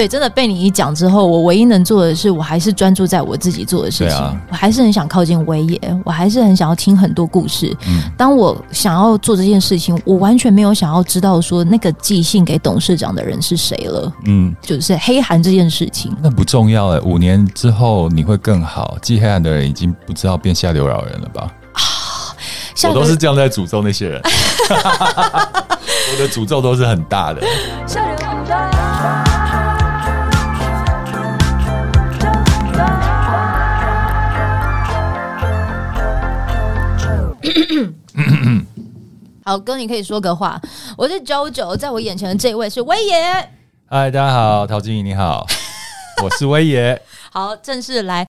对，真的被你一讲之后，我唯一能做的是，我还是专注在我自己做的事情。啊、我还是很想靠近威爷，我还是很想要听很多故事。嗯，当我想要做这件事情，我完全没有想要知道说那个寄信给董事长的人是谁了。嗯，就是黑函这件事情，那不重要哎。五年之后你会更好，寄黑函的人已经不知道变下流老人了吧？啊，我都是这样在诅咒那些人。我的诅咒都是很大的。下流 好，哥，你可以说个话。我是 JoJo，在我眼前的这位是威爷。嗨，大家好，陶晶莹你好，我是威爷。好，正式来。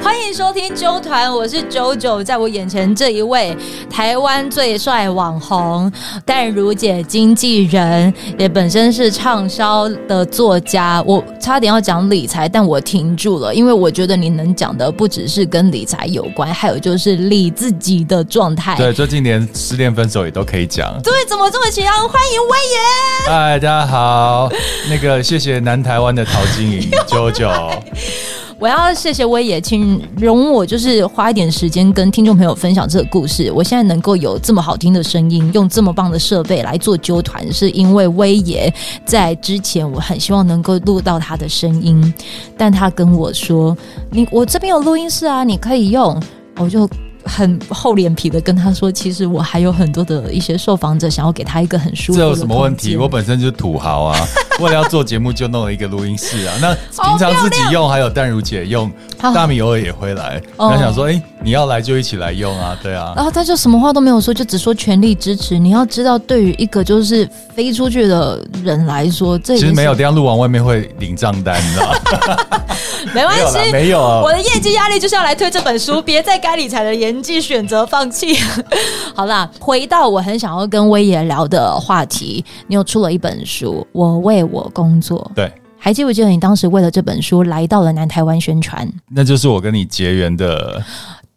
欢迎收听周团，我是 JoJo，在我眼前这一位台湾最帅网红淡如姐经纪人，也本身是畅销的作家。我差点要讲理财，但我停住了，因为我觉得你能讲的不只是跟理财有关，还有就是理自己的状态。对，最近连失恋分手也都可以讲。对，怎么这么奇妙？欢迎威爷。嗨，大家好，那个谢谢南台湾的陶晶莹 JoJo。我要谢谢威爷，请容我就是花一点时间跟听众朋友分享这个故事。我现在能够有这么好听的声音，用这么棒的设备来做纠团，是因为威爷在之前我很希望能够录到他的声音，但他跟我说：“你我这边有录音室啊，你可以用。”我就。很厚脸皮的跟他说，其实我还有很多的一些受访者想要给他一个很舒服。这有什么问题？我本身就是土豪啊，为了要做节目就弄了一个录音室啊。那平常自己用，还有淡如姐用，大米偶尔也会来。他想说，哎、欸，你要来就一起来用啊，对啊。然后他就什么话都没有说，就只说全力支持。你要知道，对于一个就是飞出去的人来说，这其实没有，等下录完外面会领账单，你知道吗？没关系，没有啊。我的业绩压力就是要来推这本书，别再该理财的年纪选择放弃。好啦，回到我很想要跟威爷聊的话题，你又出了一本书《我为我工作》。对，还记不记得你当时为了这本书来到了南台湾宣传？那就是我跟你结缘的，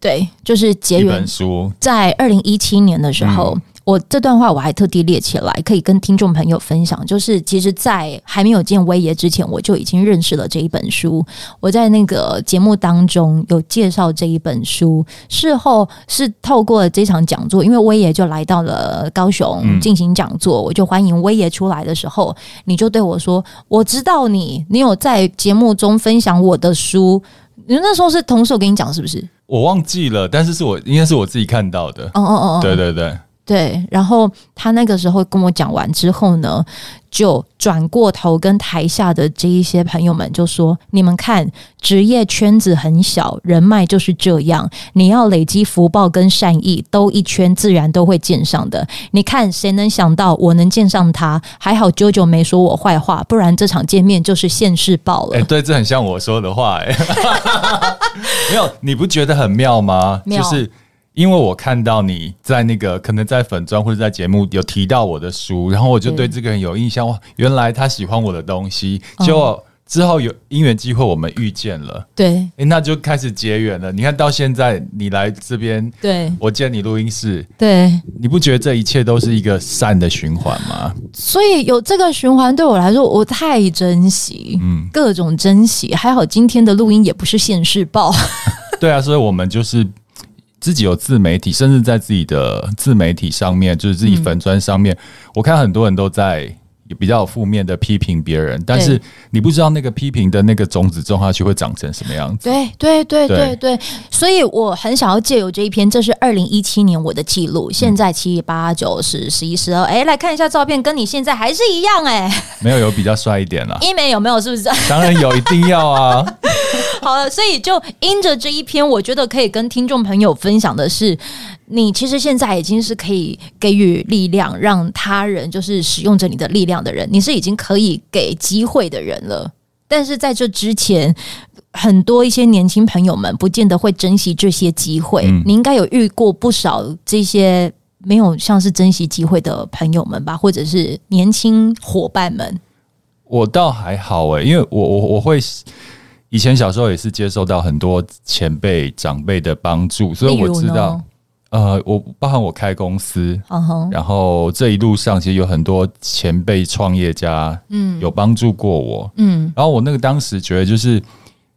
对，就是结缘。本书在二零一七年的时候。嗯我这段话我还特地列起来，可以跟听众朋友分享。就是其实，在还没有见威爷之前，我就已经认识了这一本书。我在那个节目当中有介绍这一本书，事后是透过这场讲座，因为威爷就来到了高雄进行讲座，我就欢迎威爷出来的时候，你就对我说：“我知道你，你有在节目中分享我的书。”你那时候是同事我跟你讲是不是？我忘记了，但是是我应该是我自己看到的。哦哦哦，对对对。对，然后他那个时候跟我讲完之后呢，就转过头跟台下的这一些朋友们就说：“你们看，职业圈子很小，人脉就是这样，你要累积福报跟善意，兜一圈自然都会见上的。你看，谁能想到我能见上他？还好 JoJo 没说我坏话，不然这场见面就是现世报了。”哎，对，这很像我说的话，哎，没有，你不觉得很妙吗？妙就是。因为我看到你在那个可能在粉专或者在节目有提到我的书，然后我就对这个人有印象。哇，原来他喜欢我的东西。结果之后有因缘机会，我们遇见了。对，诶，那就开始结缘了。你看到现在，你来这边，对，我见你录音室，对，你不觉得这一切都是一个善的循环吗？所以有这个循环对我来说，我太珍惜，嗯，各种珍惜。还好今天的录音也不是现世报。对啊，所以我们就是。自己有自媒体，甚至在自己的自媒体上面，就是自己粉砖上面，嗯、我看很多人都在比较负面的批评别人，但是你不知道那个批评的那个种子种下去会长成什么样子。对对对对对，所以我很想要借由这一篇，这是二零一七年我的记录，现在七八九十十一十二，哎，来看一下照片，跟你现在还是一样哎、欸，没有有比较帅一点了，医美有没有？是不是？当然有，一定要啊。好了，所以就因着这一篇，我觉得可以跟听众朋友分享的是，你其实现在已经是可以给予力量，让他人就是使用着你的力量的人，你是已经可以给机会的人了。但是在这之前，很多一些年轻朋友们不见得会珍惜这些机会。嗯、你应该有遇过不少这些没有像是珍惜机会的朋友们吧，或者是年轻伙伴们。我倒还好诶、欸，因为我我我会。以前小时候也是接受到很多前辈长辈的帮助，所以我知道，呃，我包含我开公司，uh huh. 然后这一路上其实有很多前辈创业家，嗯，有帮助过我，嗯，然后我那个当时觉得就是。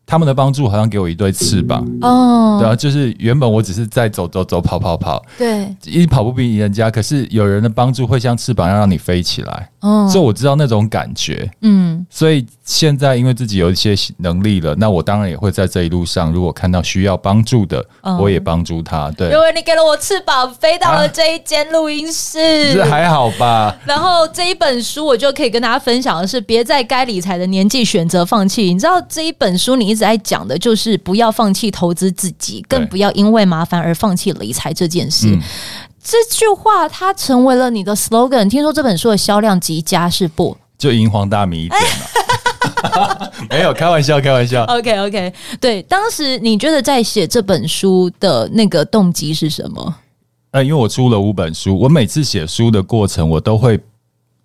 他们的帮助好像给我一对翅膀。哦，对啊，就是原本我只是在走走走跑跑跑，对，一跑步比赢人家，可是有人的帮助会像翅膀一样让你飞起来，哦，所以我知道那种感觉，嗯，所以现在因为自己有一些能力了，那我当然也会在这一路上，如果看到需要帮助的，哦，我也帮助他，对，因为你给了我翅膀，飞到了这一间录音室，这还好吧？然后这一本书我就可以跟大家分享的是，别在该理财的年纪选择放弃。你知道这一本书你。一直在讲的就是不要放弃投资自己，更不要因为麻烦而放弃理财这件事。嗯、这句话它成为了你的 slogan。听说这本书的销量极佳，是不？就银黄大米一点嘛？没有开玩笑，开玩笑。OK OK，对，当时你觉得在写这本书的那个动机是什么？呃，因为我出了五本书，我每次写书的过程，我都会。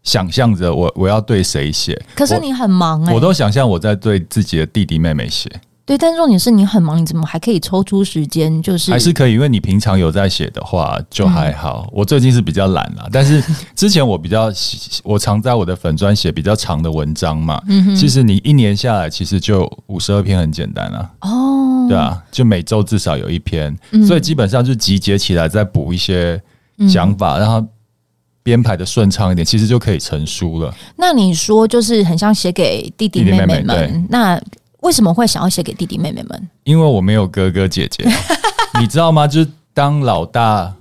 想象着我我要对谁写？可是你很忙哎、欸，我都想象我在对自己的弟弟妹妹写。对，但是重点是你很忙，你怎么还可以抽出时间？就是还是可以，因为你平常有在写的话就还好。嗯、我最近是比较懒了，但是之前我比较我常在我的粉专写比较长的文章嘛。嗯哼，其实你一年下来其实就五十二篇，很简单啊。哦，对啊，就每周至少有一篇，嗯、所以基本上就集结起来再补一些想法，然后。编排的顺畅一点，其实就可以成书了。那你说，就是很像写给弟弟妹妹们。弟弟妹妹，那为什么会想要写给弟弟妹妹们？因为我没有哥哥姐姐，你知道吗？就是当老大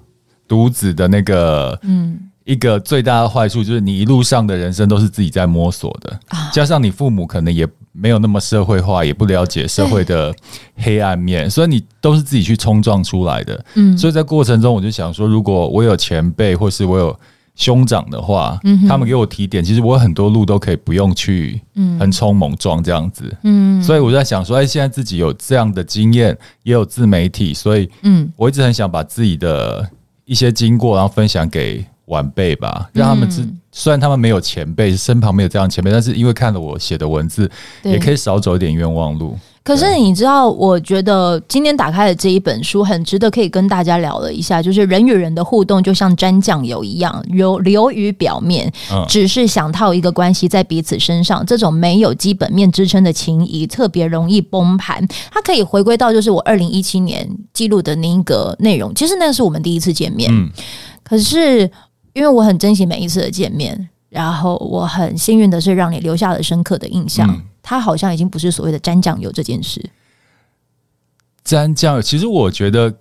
独子的那个，嗯，一个最大的坏处就是你一路上的人生都是自己在摸索的，啊、加上你父母可能也没有那么社会化，也不了解社会的黑暗面，所以你都是自己去冲撞出来的。嗯，所以在过程中，我就想说，如果我有前辈，或是我有。兄长的话，嗯、他们给我提点，其实我有很多路都可以不用去横冲猛撞这样子，嗯，所以我在想说，哎，现在自己有这样的经验，也有自媒体，所以，嗯，我一直很想把自己的一些经过，然后分享给晚辈吧，让他们知，嗯、虽然他们没有前辈，身旁没有这样前辈，但是因为看了我写的文字，也可以少走一点冤枉路。可是你知道，我觉得今天打开的这一本书很值得可以跟大家聊了一下，就是人与人的互动就像沾酱油一样，流流于表面，只是想套一个关系在彼此身上，这种没有基本面支撑的情谊特别容易崩盘。它可以回归到就是我二零一七年记录的那一个内容，其实那是我们第一次见面，嗯，可是因为我很珍惜每一次的见面，然后我很幸运的是让你留下了深刻的印象。嗯他好像已经不是所谓的沾酱油这件事。沾酱油，其实我觉得，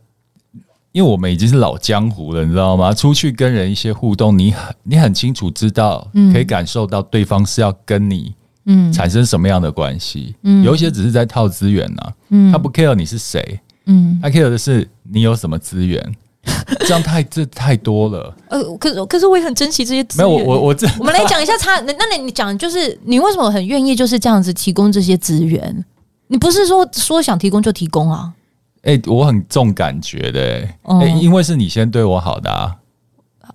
因为我们已经是老江湖了，你知道吗？出去跟人一些互动，你很你很清楚知道，可以感受到对方是要跟你嗯产生什么样的关系。嗯，有一些只是在套资源呐，嗯，他不 care 你是谁，嗯，他 care 的是你有什么资源。这样太这太多了。呃，可是可是我也很珍惜这些资源。没有我我这，我们来讲一下差。那那你你讲就是你为什么很愿意就是这样子提供这些资源？你不是说说想提供就提供啊？哎、欸，我很重感觉的、欸。哎、欸，因为是你先对我好的啊。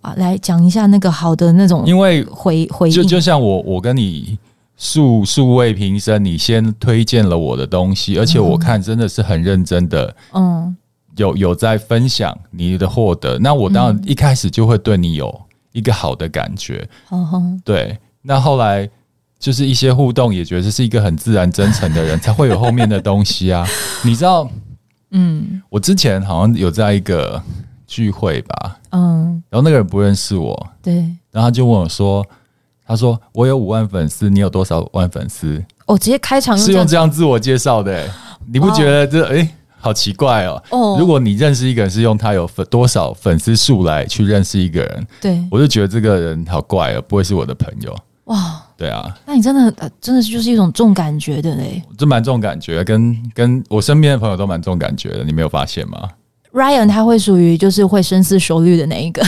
啊，来讲一下那个好的那种，因为回回应就就像我我跟你素素未平生，你先推荐了我的东西，而且我看真的是很认真的。嗯。有有在分享你的获得，那我当然一开始就会对你有一个好的感觉，嗯、对。那后来就是一些互动，也觉得这是一个很自然真诚的人，才会有后面的东西啊。你知道，嗯，我之前好像有在一个聚会吧，嗯，然后那个人不认识我，对，然后他就问我说：“他说我有五万粉丝，你有多少万粉丝？”哦，直接开场是用这样自我介绍的、欸，你不觉得这哎？欸好奇怪哦！哦，如果你认识一个人是用他有粉多少粉丝数来去认识一个人，对，我就觉得这个人好怪哦，不会是我的朋友。哇？对啊，那你真的真的就是一种重感觉的嘞，这蛮重感觉，跟跟我身边的朋友都蛮重感觉的，你没有发现吗？Ryan 他会属于就是会深思熟虑的那一个，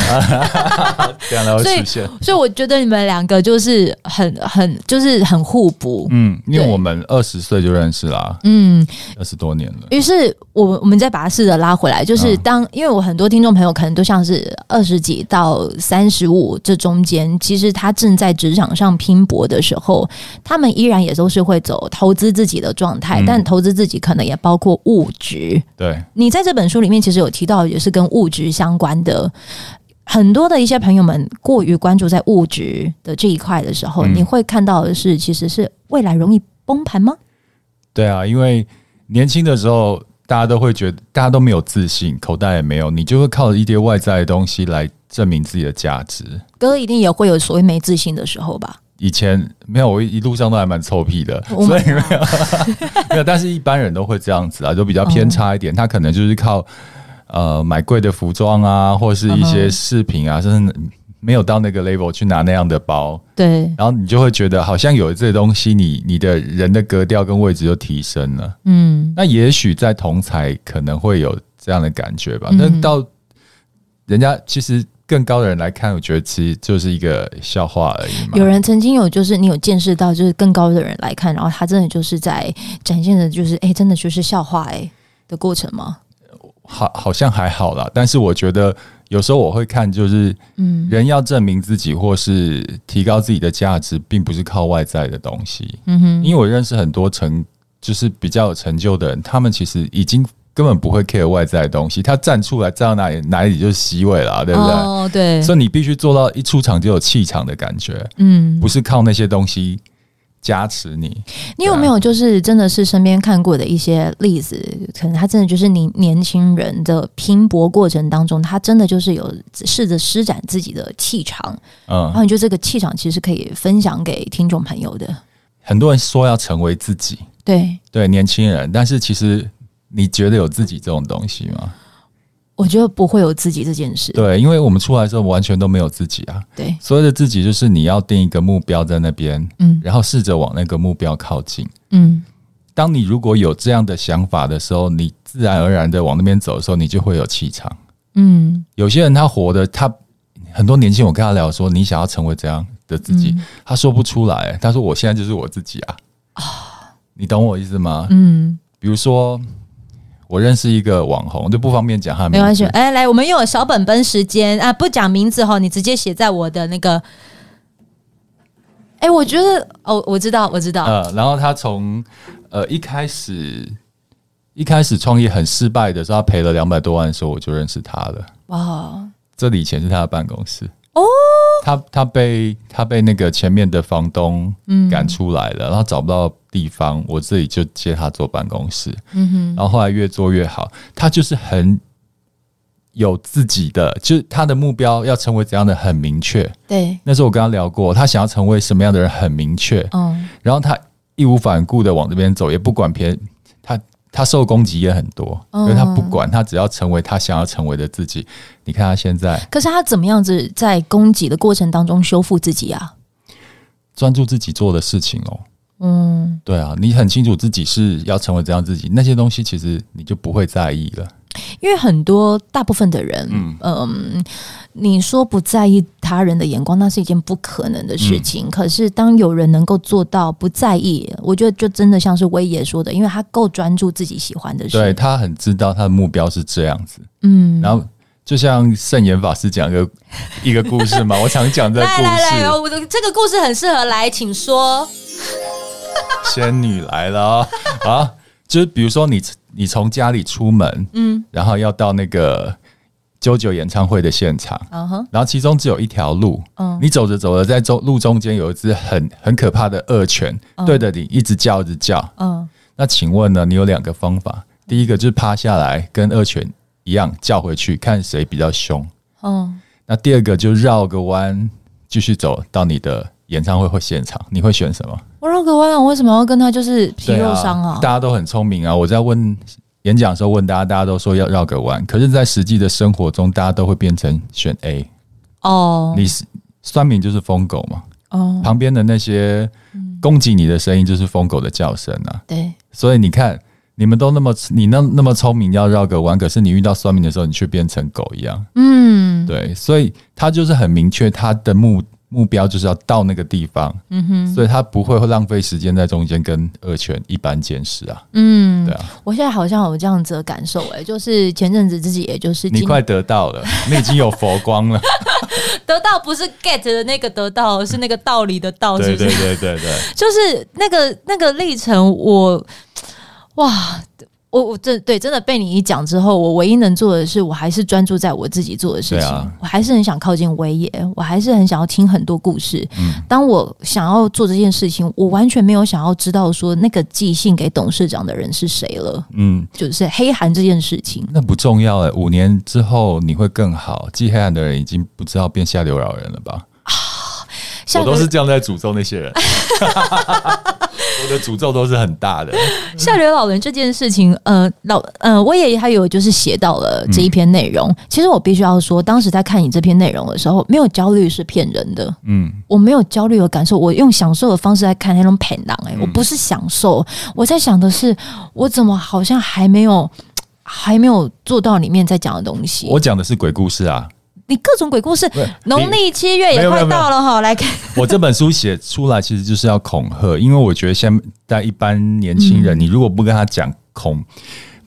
这样才会出现。所以我觉得你们两个就是很很就是很互补。嗯，因为我们二十岁就认识啦，嗯，二十多年了。于是我我们再把它试着拉回来，就是当因为我很多听众朋友可能都像是二十几到三十五这中间，其实他正在职场上拼搏的时候，他们依然也都是会走投资自己的状态，但投资自己可能也包括物质。对，你在这本书里面其实。实有提到，也是跟物质相关的。很多的一些朋友们过于关注在物质的这一块的时候，嗯、你会看到的是，其实是未来容易崩盘吗？对啊，因为年轻的时候，大家都会觉得大家都没有自信，口袋也没有，你就会靠一些外在的东西来证明自己的价值。哥一定也会有所谓没自信的时候吧？以前没有，我一路上都还蛮臭屁的，oh、所以没有 没有。但是一般人都会这样子啊，就比较偏差一点。Oh. 他可能就是靠。呃，买贵的服装啊，或是一些饰品啊，甚至没有到那个 level 去拿那样的包，对，然后你就会觉得好像有这些东西你，你你的人的格调跟位置就提升了。嗯，那也许在同才可能会有这样的感觉吧。那、嗯、到人家其实更高的人来看，我觉得其实就是一个笑话而已嘛。有人曾经有就是你有见识到，就是更高的人来看，然后他真的就是在展现的，就是哎，真的就是笑话哎的过程吗？好，好像还好啦。但是我觉得有时候我会看，就是嗯，人要证明自己或是提高自己的价值，并不是靠外在的东西。嗯哼，因为我认识很多成就是比较有成就的人，他们其实已经根本不会 care 外在的东西。他站出来站到哪里，哪里就是 C 位了，对不对？哦，对。所以你必须做到一出场就有气场的感觉。嗯，不是靠那些东西。加持你，你有没有就是真的是身边看过的一些例子？可能他真的就是你年轻人的拼搏过程当中，他真的就是有试着施展自己的气场，嗯，然后你觉得这个气场其实可以分享给听众朋友的。很多人说要成为自己，对对，年轻人，但是其实你觉得有自己这种东西吗？我觉得不会有自己这件事。对，因为我们出来的时候完全都没有自己啊。对，所谓的自己就是你要定一个目标在那边，嗯，然后试着往那个目标靠近，嗯。当你如果有这样的想法的时候，你自然而然的往那边走的时候，你就会有气场。嗯，有些人他活的，他很多年轻，我跟他聊说，你想要成为这样的自己，嗯，他说不出来。他说我现在就是我自己啊。啊，你懂我意思吗？嗯，比如说。我认识一个网红，就不方便讲他名字。没关系，哎，来，我们用小本本时间啊，不讲名字哈，你直接写在我的那个。哎，我觉得哦，我知道，我知道。呃，然后他从呃一开始一开始创业很失败的时候，他赔了两百多万的时候，我就认识他了。哇，这里以前是他的办公室。哦，他他被他被那个前面的房东赶出来了，嗯，然后找不到地方，我这里就接他做办公室。嗯哼，然后后来越做越好，他就是很有自己的，就是他的目标要成为怎样的很明确。对，那时候我跟他聊过，他想要成为什么样的人很明确。嗯，然后他义无反顾的往这边走，也不管别人。他受攻击也很多，因为他不管，他只要成为他想要成为的自己。你看他现在，可是他怎么样子在攻击的过程当中修复自己啊？专注自己做的事情哦。嗯，对啊，你很清楚自己是要成为怎样自己，那些东西其实你就不会在意了。因为很多大部分的人，嗯，嗯，你说不在意他人的眼光，那是一件不可能的事情。嗯，可是当有人能够做到不在意，我觉得就真的像是威爷说的，因为他够专注自己喜欢的事，对，他很知道他的目标是这样子。嗯，然后就像圣严法师讲一个 一个故事嘛，我常讲这个故事。来来来，我的这个故事很适合来，请说。仙女来了 啊！就是比如说你。你从家里出门，嗯，然后要到那个 JoJo 演唱会的现场，然后其中只有一条路，嗯，你走着走着，在中路中间有一只很很可怕的恶犬，对着你一直叫，一直叫，嗯，那请问呢？你有两个方法，第一个就是趴下来跟恶犬一样叫回去，看谁比较凶，嗯，那第二个就绕个弯继续走到你的演唱会会现场，你会选什么？我绕个弯，我为什么要跟他就是皮肉伤啊？大家都很聪明啊！我在问演讲的时候问大家，大家都说要绕个弯，可是，在实际的生活中，大家都会变成选 A 哦。你是酸民就是疯狗嘛？哦，旁边的那些攻击你的声音就是疯狗的叫声啊。对，所以你看，你们都那么你那那么聪明，要绕个弯，可是你遇到酸民的时候，你却变成狗一样。嗯，对，所以他就是很明确他的目。目标就是要到那个地方，嗯哼，所以他不会会浪费时间在中间跟恶犬一般见识啊，嗯，对啊，我现在好像有这样子的感受，哎，就是前阵子自己也就是你快得到了，你已经有佛光了，得到不是 get 的那个得到，是那个道理的道，是不是？对对对对。对，就是那个那个历程我，我哇。我我这对真的被你一讲之后，我唯一能做的是，我还是专注在我自己做的事情。啊、我还是很想靠近威爷，我还是很想要听很多故事。嗯，当我想要做这件事情，我完全没有想要知道说那个寄信给董事长的人是谁了。嗯，就是黑函这件事情，那不重要了。五年之后你会更好。寄黑函的人已经不知道变下流老人了吧？啊，我都是这样在诅咒那些人。我的诅咒都是很大的。下流老人这件事情，呃，老呃，我也还有就是写到了这一篇内容。嗯、其实我必须要说，当时在看你这篇内容的时候，没有焦虑是骗人的。嗯，我没有焦虑的感受，我用享受的方式来看那种骗狼。哎，我不是享受，我在想的是，我怎么好像还没有还没有做到里面在讲的东西。我讲的是鬼故事啊。你各种鬼故事，农历七月也快到了哈，来看。我这本书写出来其实就是要恐吓，因为我觉得现在一般年轻人，你如果不跟他讲恐，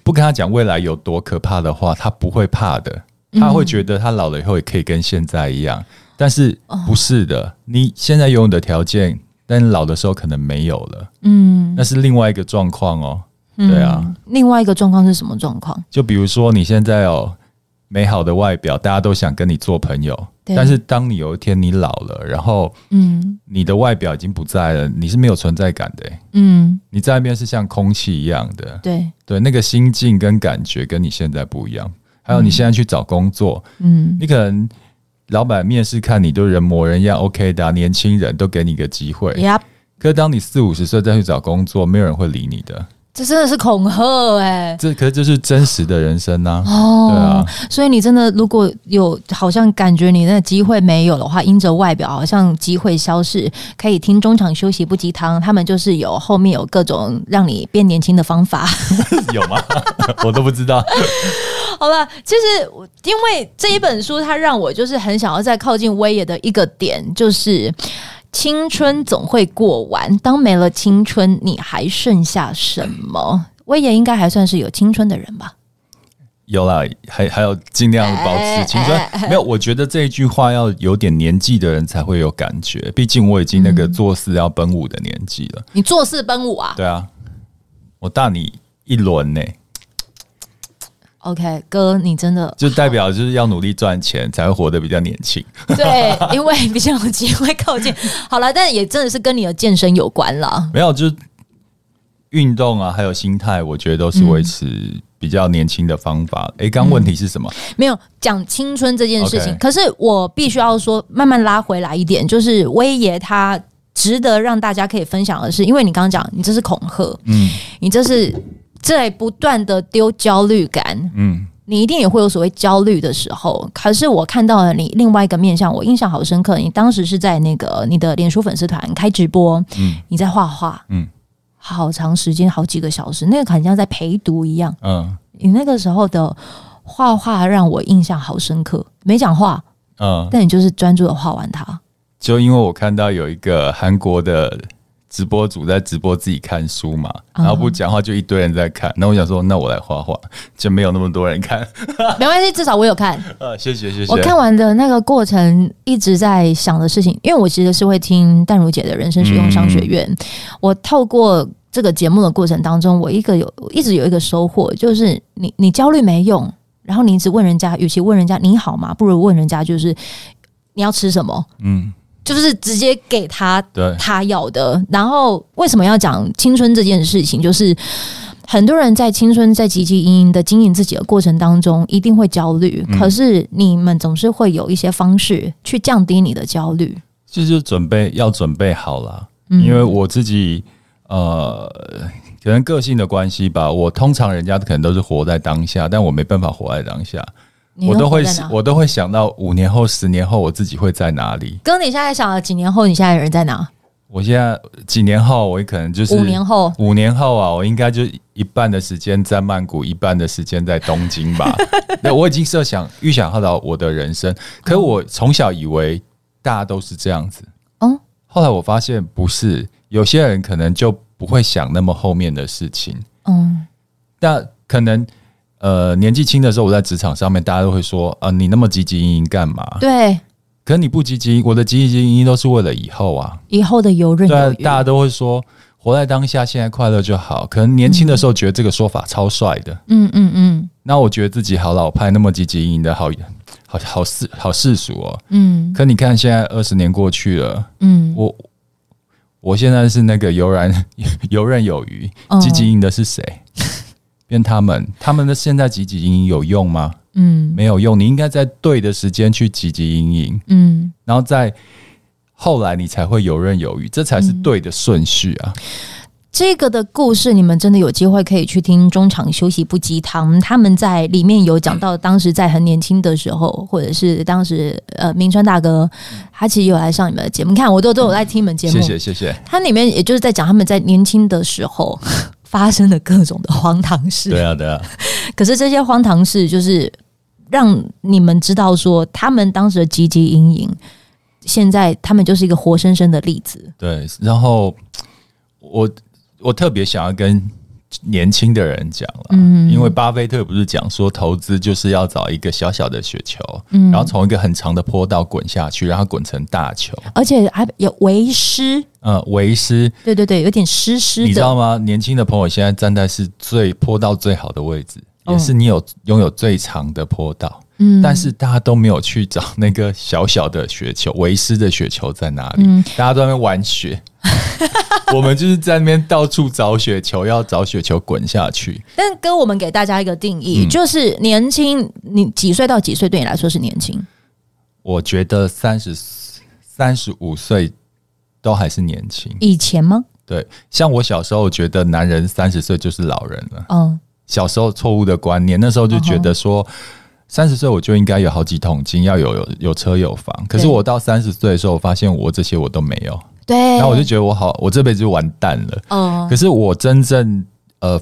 不跟他讲未来有多可怕的话，他不会怕的，他会觉得他老了以后也可以跟现在一样。但是不是的，你现在拥有的条件，但老的时候可能没有了。嗯，那是另外一个状况哦。对啊，另外一个状况是什么状况？就比如说你现在哦。美好的外表，大家都想跟你做朋友。但是当你有一天你老了，然后，嗯，你的外表已经不在了，你是没有存在感的。嗯，你在那边是像空气一样的。对对，那个心境跟感觉跟你现在不一样。还有你现在去找工作，嗯，你可能老板面试看你都人模人样，OK 的啊，年轻人都给你个机会。可是当你四五十岁再去找工作，没有人会理你的。这真的是恐吓哎、欸！这可是这是真实的人生呐、啊。哦，对啊，所以你真的如果有好像感觉你那机会没有的话，因着外表好像机会消失，可以听中场休息不鸡汤，他们就是有后面有各种让你变年轻的方法。有吗？我都不知道。好了，其实因为这一本书，它让我就是很想要再靠近威爷的一个点，就是。青春总会过完，当没了青春，你还剩下什么？威爷应该还算是有青春的人吧？有啦，还还要尽量保持青春。没有，我觉得这一句话要有点年纪的人才会有感觉。毕竟我已经那个做事要奔五的年纪了。你做事奔五啊？对啊，我大你一轮呢。OK，哥，你真的就代表就是要努力赚钱，才会活得比较年轻。对，因为比较有机会靠近。好了，但也真的是跟你的健身有关了。没有，就是运动啊，还有心态，我觉得都是维持比较年轻的方法。哎、嗯，刚问题是什么？没有讲青春这件事情。Okay 可是我必须要说，慢慢拉回来一点，就是威爷他值得让大家可以分享的是，因为你刚刚讲，你这是恐吓，嗯，你这是。在不断的丢焦虑感，嗯，你一定也会有所谓焦虑的时候。可是我看到了你另外一个面向，我印象好深刻。你当时是在那个你的脸书粉丝团开直播，嗯，你在画画，嗯，好长时间，好几个小时，那个好像在陪读一样，嗯，你那个时候的画画让我印象好深刻，没讲话，嗯，但你就是专注的画完它。就因为我看到有一个韩国的。直播主在直播自己看书嘛，然后不讲话就一堆人在看。那我想说，那我来画画，就没有那么多人看。没关系，至少我有看。呃，谢谢谢谢。我看完的那个过程一直在想的事情，因为我其实是会听淡如姐的人生实用商学院。嗯、我透过这个节目的过程当中，我一个有一直有一个收获，就是你你焦虑没用，然后你一直问人家，与其问人家你好吗，不如问人家就是你要吃什么。嗯。就是直接给他他要的，然后为什么要讲青春这件事情？就是很多人在青春在汲汲营营的经营自己的过程当中，一定会焦虑。嗯、可是你们总是会有一些方式去降低你的焦虑，就是准备要准备好了。嗯、因为我自己呃，可能个性的关系吧，我通常人家可能都是活在当下，但我没办法活在当下。我都会，我都会想到五年后、十年后，我自己会在哪里？哥，你现在想了几年后，你现在人在哪？我现在几年后，我可能就是五年后。五年后啊，我应该就一半的时间在曼谷，一半的时间在东京吧。那我已经设想、预想好了我的人生。可我从小以为大家都是这样子。嗯。后来我发现不是，有些人可能就不会想那么后面的事情。嗯。但可能。呃，年纪轻的时候，我在职场上面，大家都会说：“啊、呃，你那么积极营营干嘛？”对。可是你不积极，我的积极营营都是为了以后啊，以后的游刃有余。对，大家都会说，活在当下，现在快乐就好。可能年轻的时候觉得这个说法超帅的，嗯嗯嗯。那我觉得自己好老派，那么积极营营的好，好好世好世俗哦。嗯。可你看，现在二十年过去了，嗯，我我现在是那个游刃 游刃有余，积极营的是谁？变他们，他们的现在积极营营有用吗？嗯，没有用。你应该在对的时间去积极营营，嗯，然后在后来你才会游刃有余，这才是对的顺序啊。嗯这个的故事，你们真的有机会可以去听中场休息不鸡汤。他们在里面有讲到，当时在很年轻的时候，或者是当时呃，明川大哥，他其实有来上你们的节目。你看，我都都有在听你们节目。谢谢谢谢。他里面也就是在讲他们在年轻的时候发生了各种的荒唐事。对啊对啊。可是这些荒唐事，就是让你们知道说，他们当时的汲汲营营，现在他们就是一个活生生的例子。对，然后我。我特别想要跟年轻的人讲了，嗯，因为巴菲特不是讲说投资就是要找一个小小的雪球，嗯，然后从一个很长的坡道滚下去，让它滚成大球，而且还有为师，嗯，为师，对对对，有点湿湿的，你知道吗？年轻的朋友现在站在是最坡道最好的位置，也是你有拥有最长的坡道。嗯，但是大家都没有去找那个小小的雪球，为师的雪球在哪里？嗯，大家都在那边玩雪，我们就是在那边到处找雪球，要找雪球滚下去。但哥我们给大家一个定义，嗯、就是年轻，你几岁到几岁对你来说是年轻？我觉得三十三十五岁都还是年轻。以前吗？对，像我小时候觉得男人三十岁就是老人了。嗯，小时候错误的观念，那时候就觉得说。三十岁我就应该有好几桶金，要有有有车有房。可是我到三十岁的时候，我发现我这些我都没有。对，然后我就觉得我好，我这辈子就完蛋了。嗯，可是我真正呃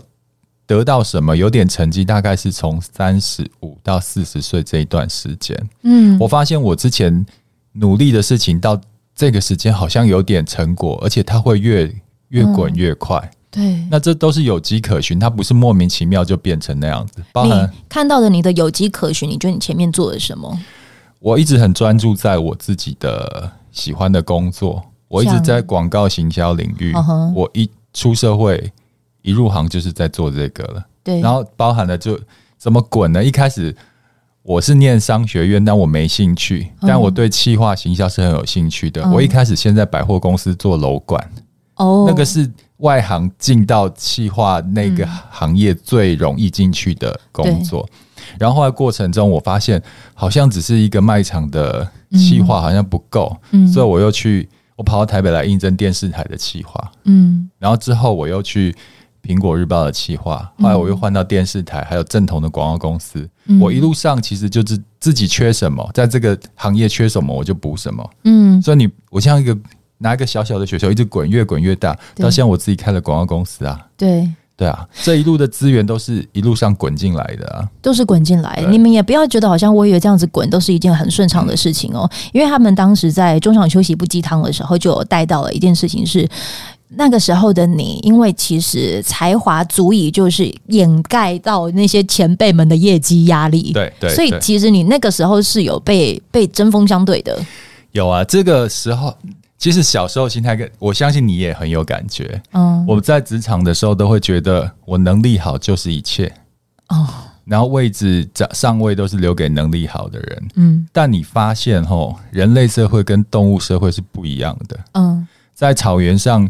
得到什么，有点成绩，大概是从三十五到四十岁这一段时间。嗯，我发现我之前努力的事情，到这个时间好像有点成果，而且它会越越滚越快。嗯对，那这都是有迹可循，它不是莫名其妙就变成那样子。包含你看到的你的有迹可循，你觉得你前面做了什么？我一直很专注在我自己的喜欢的工作，我一直在广告行销领域。我一出社会，一入行就是在做这个了。对，然后包含了就怎么滚呢？一开始我是念商学院，但我没兴趣，但我对企划行销是很有兴趣的。我一开始先在百货公司做楼管，哦，那个是。外行进到企划那个行业最容易进去的工作，然后后来过程中，我发现好像只是一个卖场的企划好像不够，所以我又去，我跑到台北来应征电视台的企划，嗯，然后之后我又去苹果日报的企划，后来我又换到电视台，还有正统的广告公司，我一路上其实就是自己缺什么，在这个行业缺什么我就补什么，嗯，所以你我像一个。拿一个小小的雪球，一直滚，越滚越大，到现在我自己开了广告公司啊。对对啊，这一路的资源都是一路上滚进来的啊，都是滚进来。你们也不要觉得好像我以为这样子滚都是一件很顺畅的事情哦，因为他们当时在中场休息不鸡汤的时候，就有带到了一件事情是，那个时候的你，因为其实才华足以就是掩盖到那些前辈们的业绩压力，对对，所以其实你那个时候是有被被针锋相对的。有啊，这个时候。其实小时候心态，跟我相信你也很有感觉。嗯，我在职场的时候都会觉得我能力好就是一切。哦，然后位置上上位都是留给能力好的人。嗯，但你发现吼，人类社会跟动物社会是不一样的。嗯，在草原上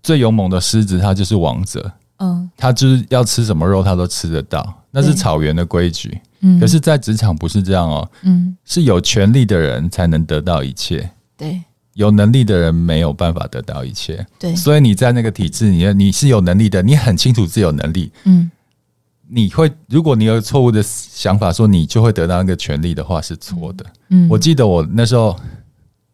最勇猛的狮子，它就是王者。嗯，它就是要吃什么肉，它都吃得到，那是草原的规矩。嗯，可是，在职场不是这样哦。嗯，是有权力的人才能得到一切。对。有能力的人没有办法得到一切，对，所以你在那个体制里面，你是有能力的，你很清楚自己有能力，嗯，你会，如果你有错误的想法，说你就会得到那个权利的话，是错的，嗯，我记得我那时候，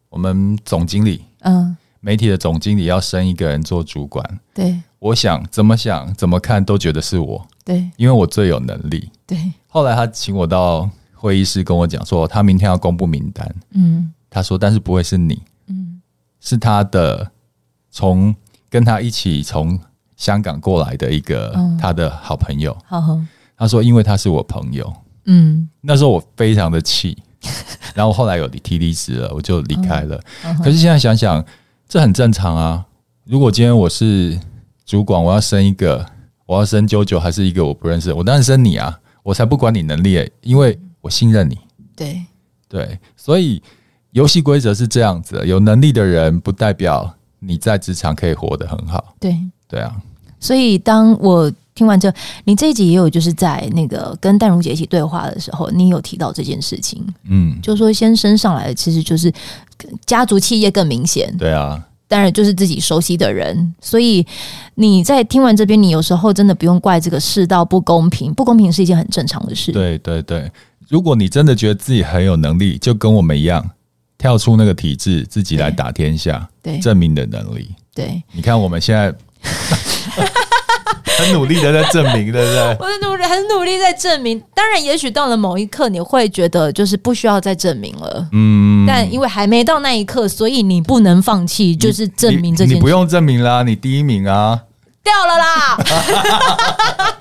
我们总经理，嗯，媒体的总经理要升一个人做主管，对，我想怎么想怎么看都觉得是我，对，因为我最有能力，对，后来他请我到会议室跟我讲说，他明天要公布名单，嗯，他说，但是不会是你。是他的，从跟他一起从香港过来的一个他的好朋友。他说，因为他是我朋友。嗯，那时候我非常的气，然后后来有提离职了，我就离开了。可是现在想想，这很正常啊。如果今天我是主管，我要升一个，我要升九九，还是一个我不认识，我当然升你啊，我才不管你能力，因为我信任你。对对，所以游戏规则是这样子的，有能力的人不代表你在职场可以活得很好。对对啊，所以当我听完这，你这一集也有就是在那个跟淡如姐一起对话的时候，你有提到这件事情，嗯，就是说先升上来，其实就是家族企业更明显。对啊。当然，就是自己熟悉的人，所以你在听完这边，你有时候真的不用怪这个世道不公平，不公平是一件很正常的事。对对对，如果你真的觉得自己很有能力，就跟我们一样，跳出那个体制，自己来打天下，对，证明的能力。对，你看我们现在。很努力的在证明，对不对？我很努力，很努力在证明。当然，也许到了某一刻，你会觉得就是不需要再证明了。嗯，但因为还没到那一刻，所以你不能放弃，就是证明这件事。你不用证明啦，你第一名啊，掉了啦。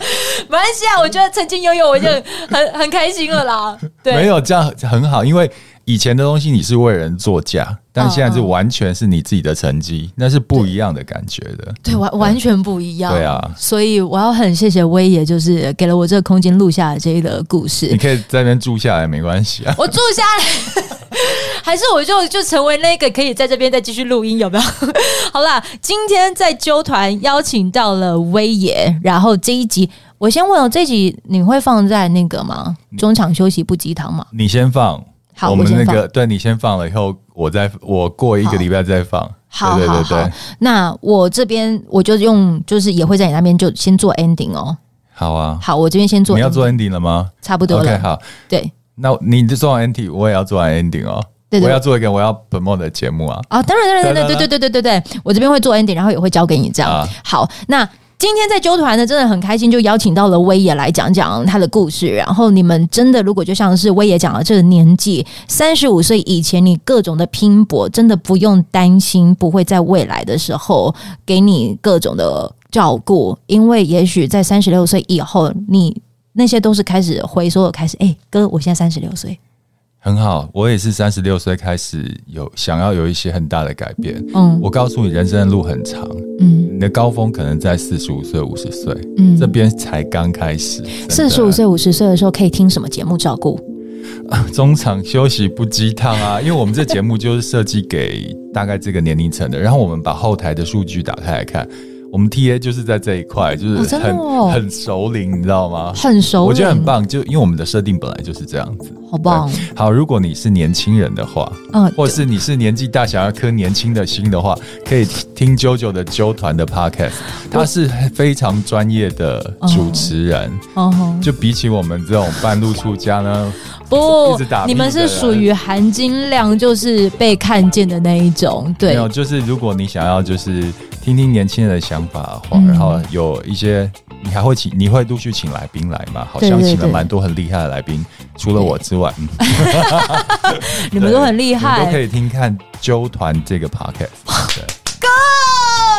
没关系啊，我觉得曾经拥有，我就很很开心了啦。对，没有这样很好，因为。以前的东西你是为人作嫁，但现在是完全是你自己的成绩，哦，那是不一样的感觉的。对，完完全不一样。对啊，所以我要很谢谢威爷，就是给了我这个空间录下来这一个故事。你可以在那边住下来，没关系啊。我住下来，还是我就就成为那个可以在这边再继续录音，有没有？好啦，今天在揪团邀请到了威爷，然后这一集我先问哦，这一集你会放在那个吗？中场休息不鸡汤吗？你先放。好，我们那个对你先放了以后，我再我过一个礼拜再放。好，对对对对。好好好，那我这边我就用，就是也会在你那边就先做 ending 哦。好啊，好，我这边先做。你要做 ending 了吗？差不多了。OK，好。对，那你就做完 ending，我也要做完 ending 哦。对，对，对，我要做一个我要 promote 的节目啊。啊、哦，当然，当然，对，对对对对对对对，我这边会做 ending，然后也会交给你这样。啊、好，那。今天在纠团呢，真的很开心，就邀请到了威爷来讲讲他的故事。然后你们真的，如果就像是威爷讲的这个年纪，三十五岁以前，你各种的拼搏，真的不用担心不会在未来的时候给你各种的照顾，因为也许在三十六岁以后，你那些都是开始回缩的开始。哎，哥，我现在三十六岁。很好，我也是三十六岁开始有想要有一些很大的改变。嗯，我告诉你，人生的路很长。嗯，你的高峰可能在四十五岁、五十岁。嗯，这边才刚开始。四十五岁、五十岁的时候可以听什么节目照顾？啊，中场休息不鸡汤啊，因为我们这节目就是设计给大概这个年龄层的。然后我们把后台的数据打开来看。我们 T A 就是在这一块，就是很、哦哦、很熟龄，你知道吗？很熟，我觉得很棒。就因为我们的设定本来就是这样子，好棒。好，如果你是年轻人的话，嗯，或者是你是年纪大想要颗年轻的心的话，可以听 JoJo 的啾团的 Podcast，他是非常专业的主持人。哦，就比起我们这种半路出家呢，不，你们是属于含金量就是被看见的那一种。对，没有，就是如果你想要就是。听听年轻人的想法的话，然后有一些你还会请，你会陆续请来宾来吗？好像请了蛮多很厉害的来宾，除了我之外，你们都很厉害，都可以听看纠团这个 podcast。对，哥，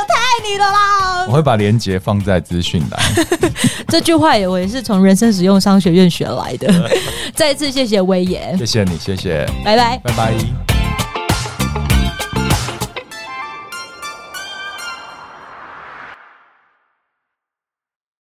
太爱你了啦！我会把链接放在资讯栏。这句话也我也是从人生实用商学院学来的。再次谢谢威爷，谢谢你，谢谢，拜拜，拜拜。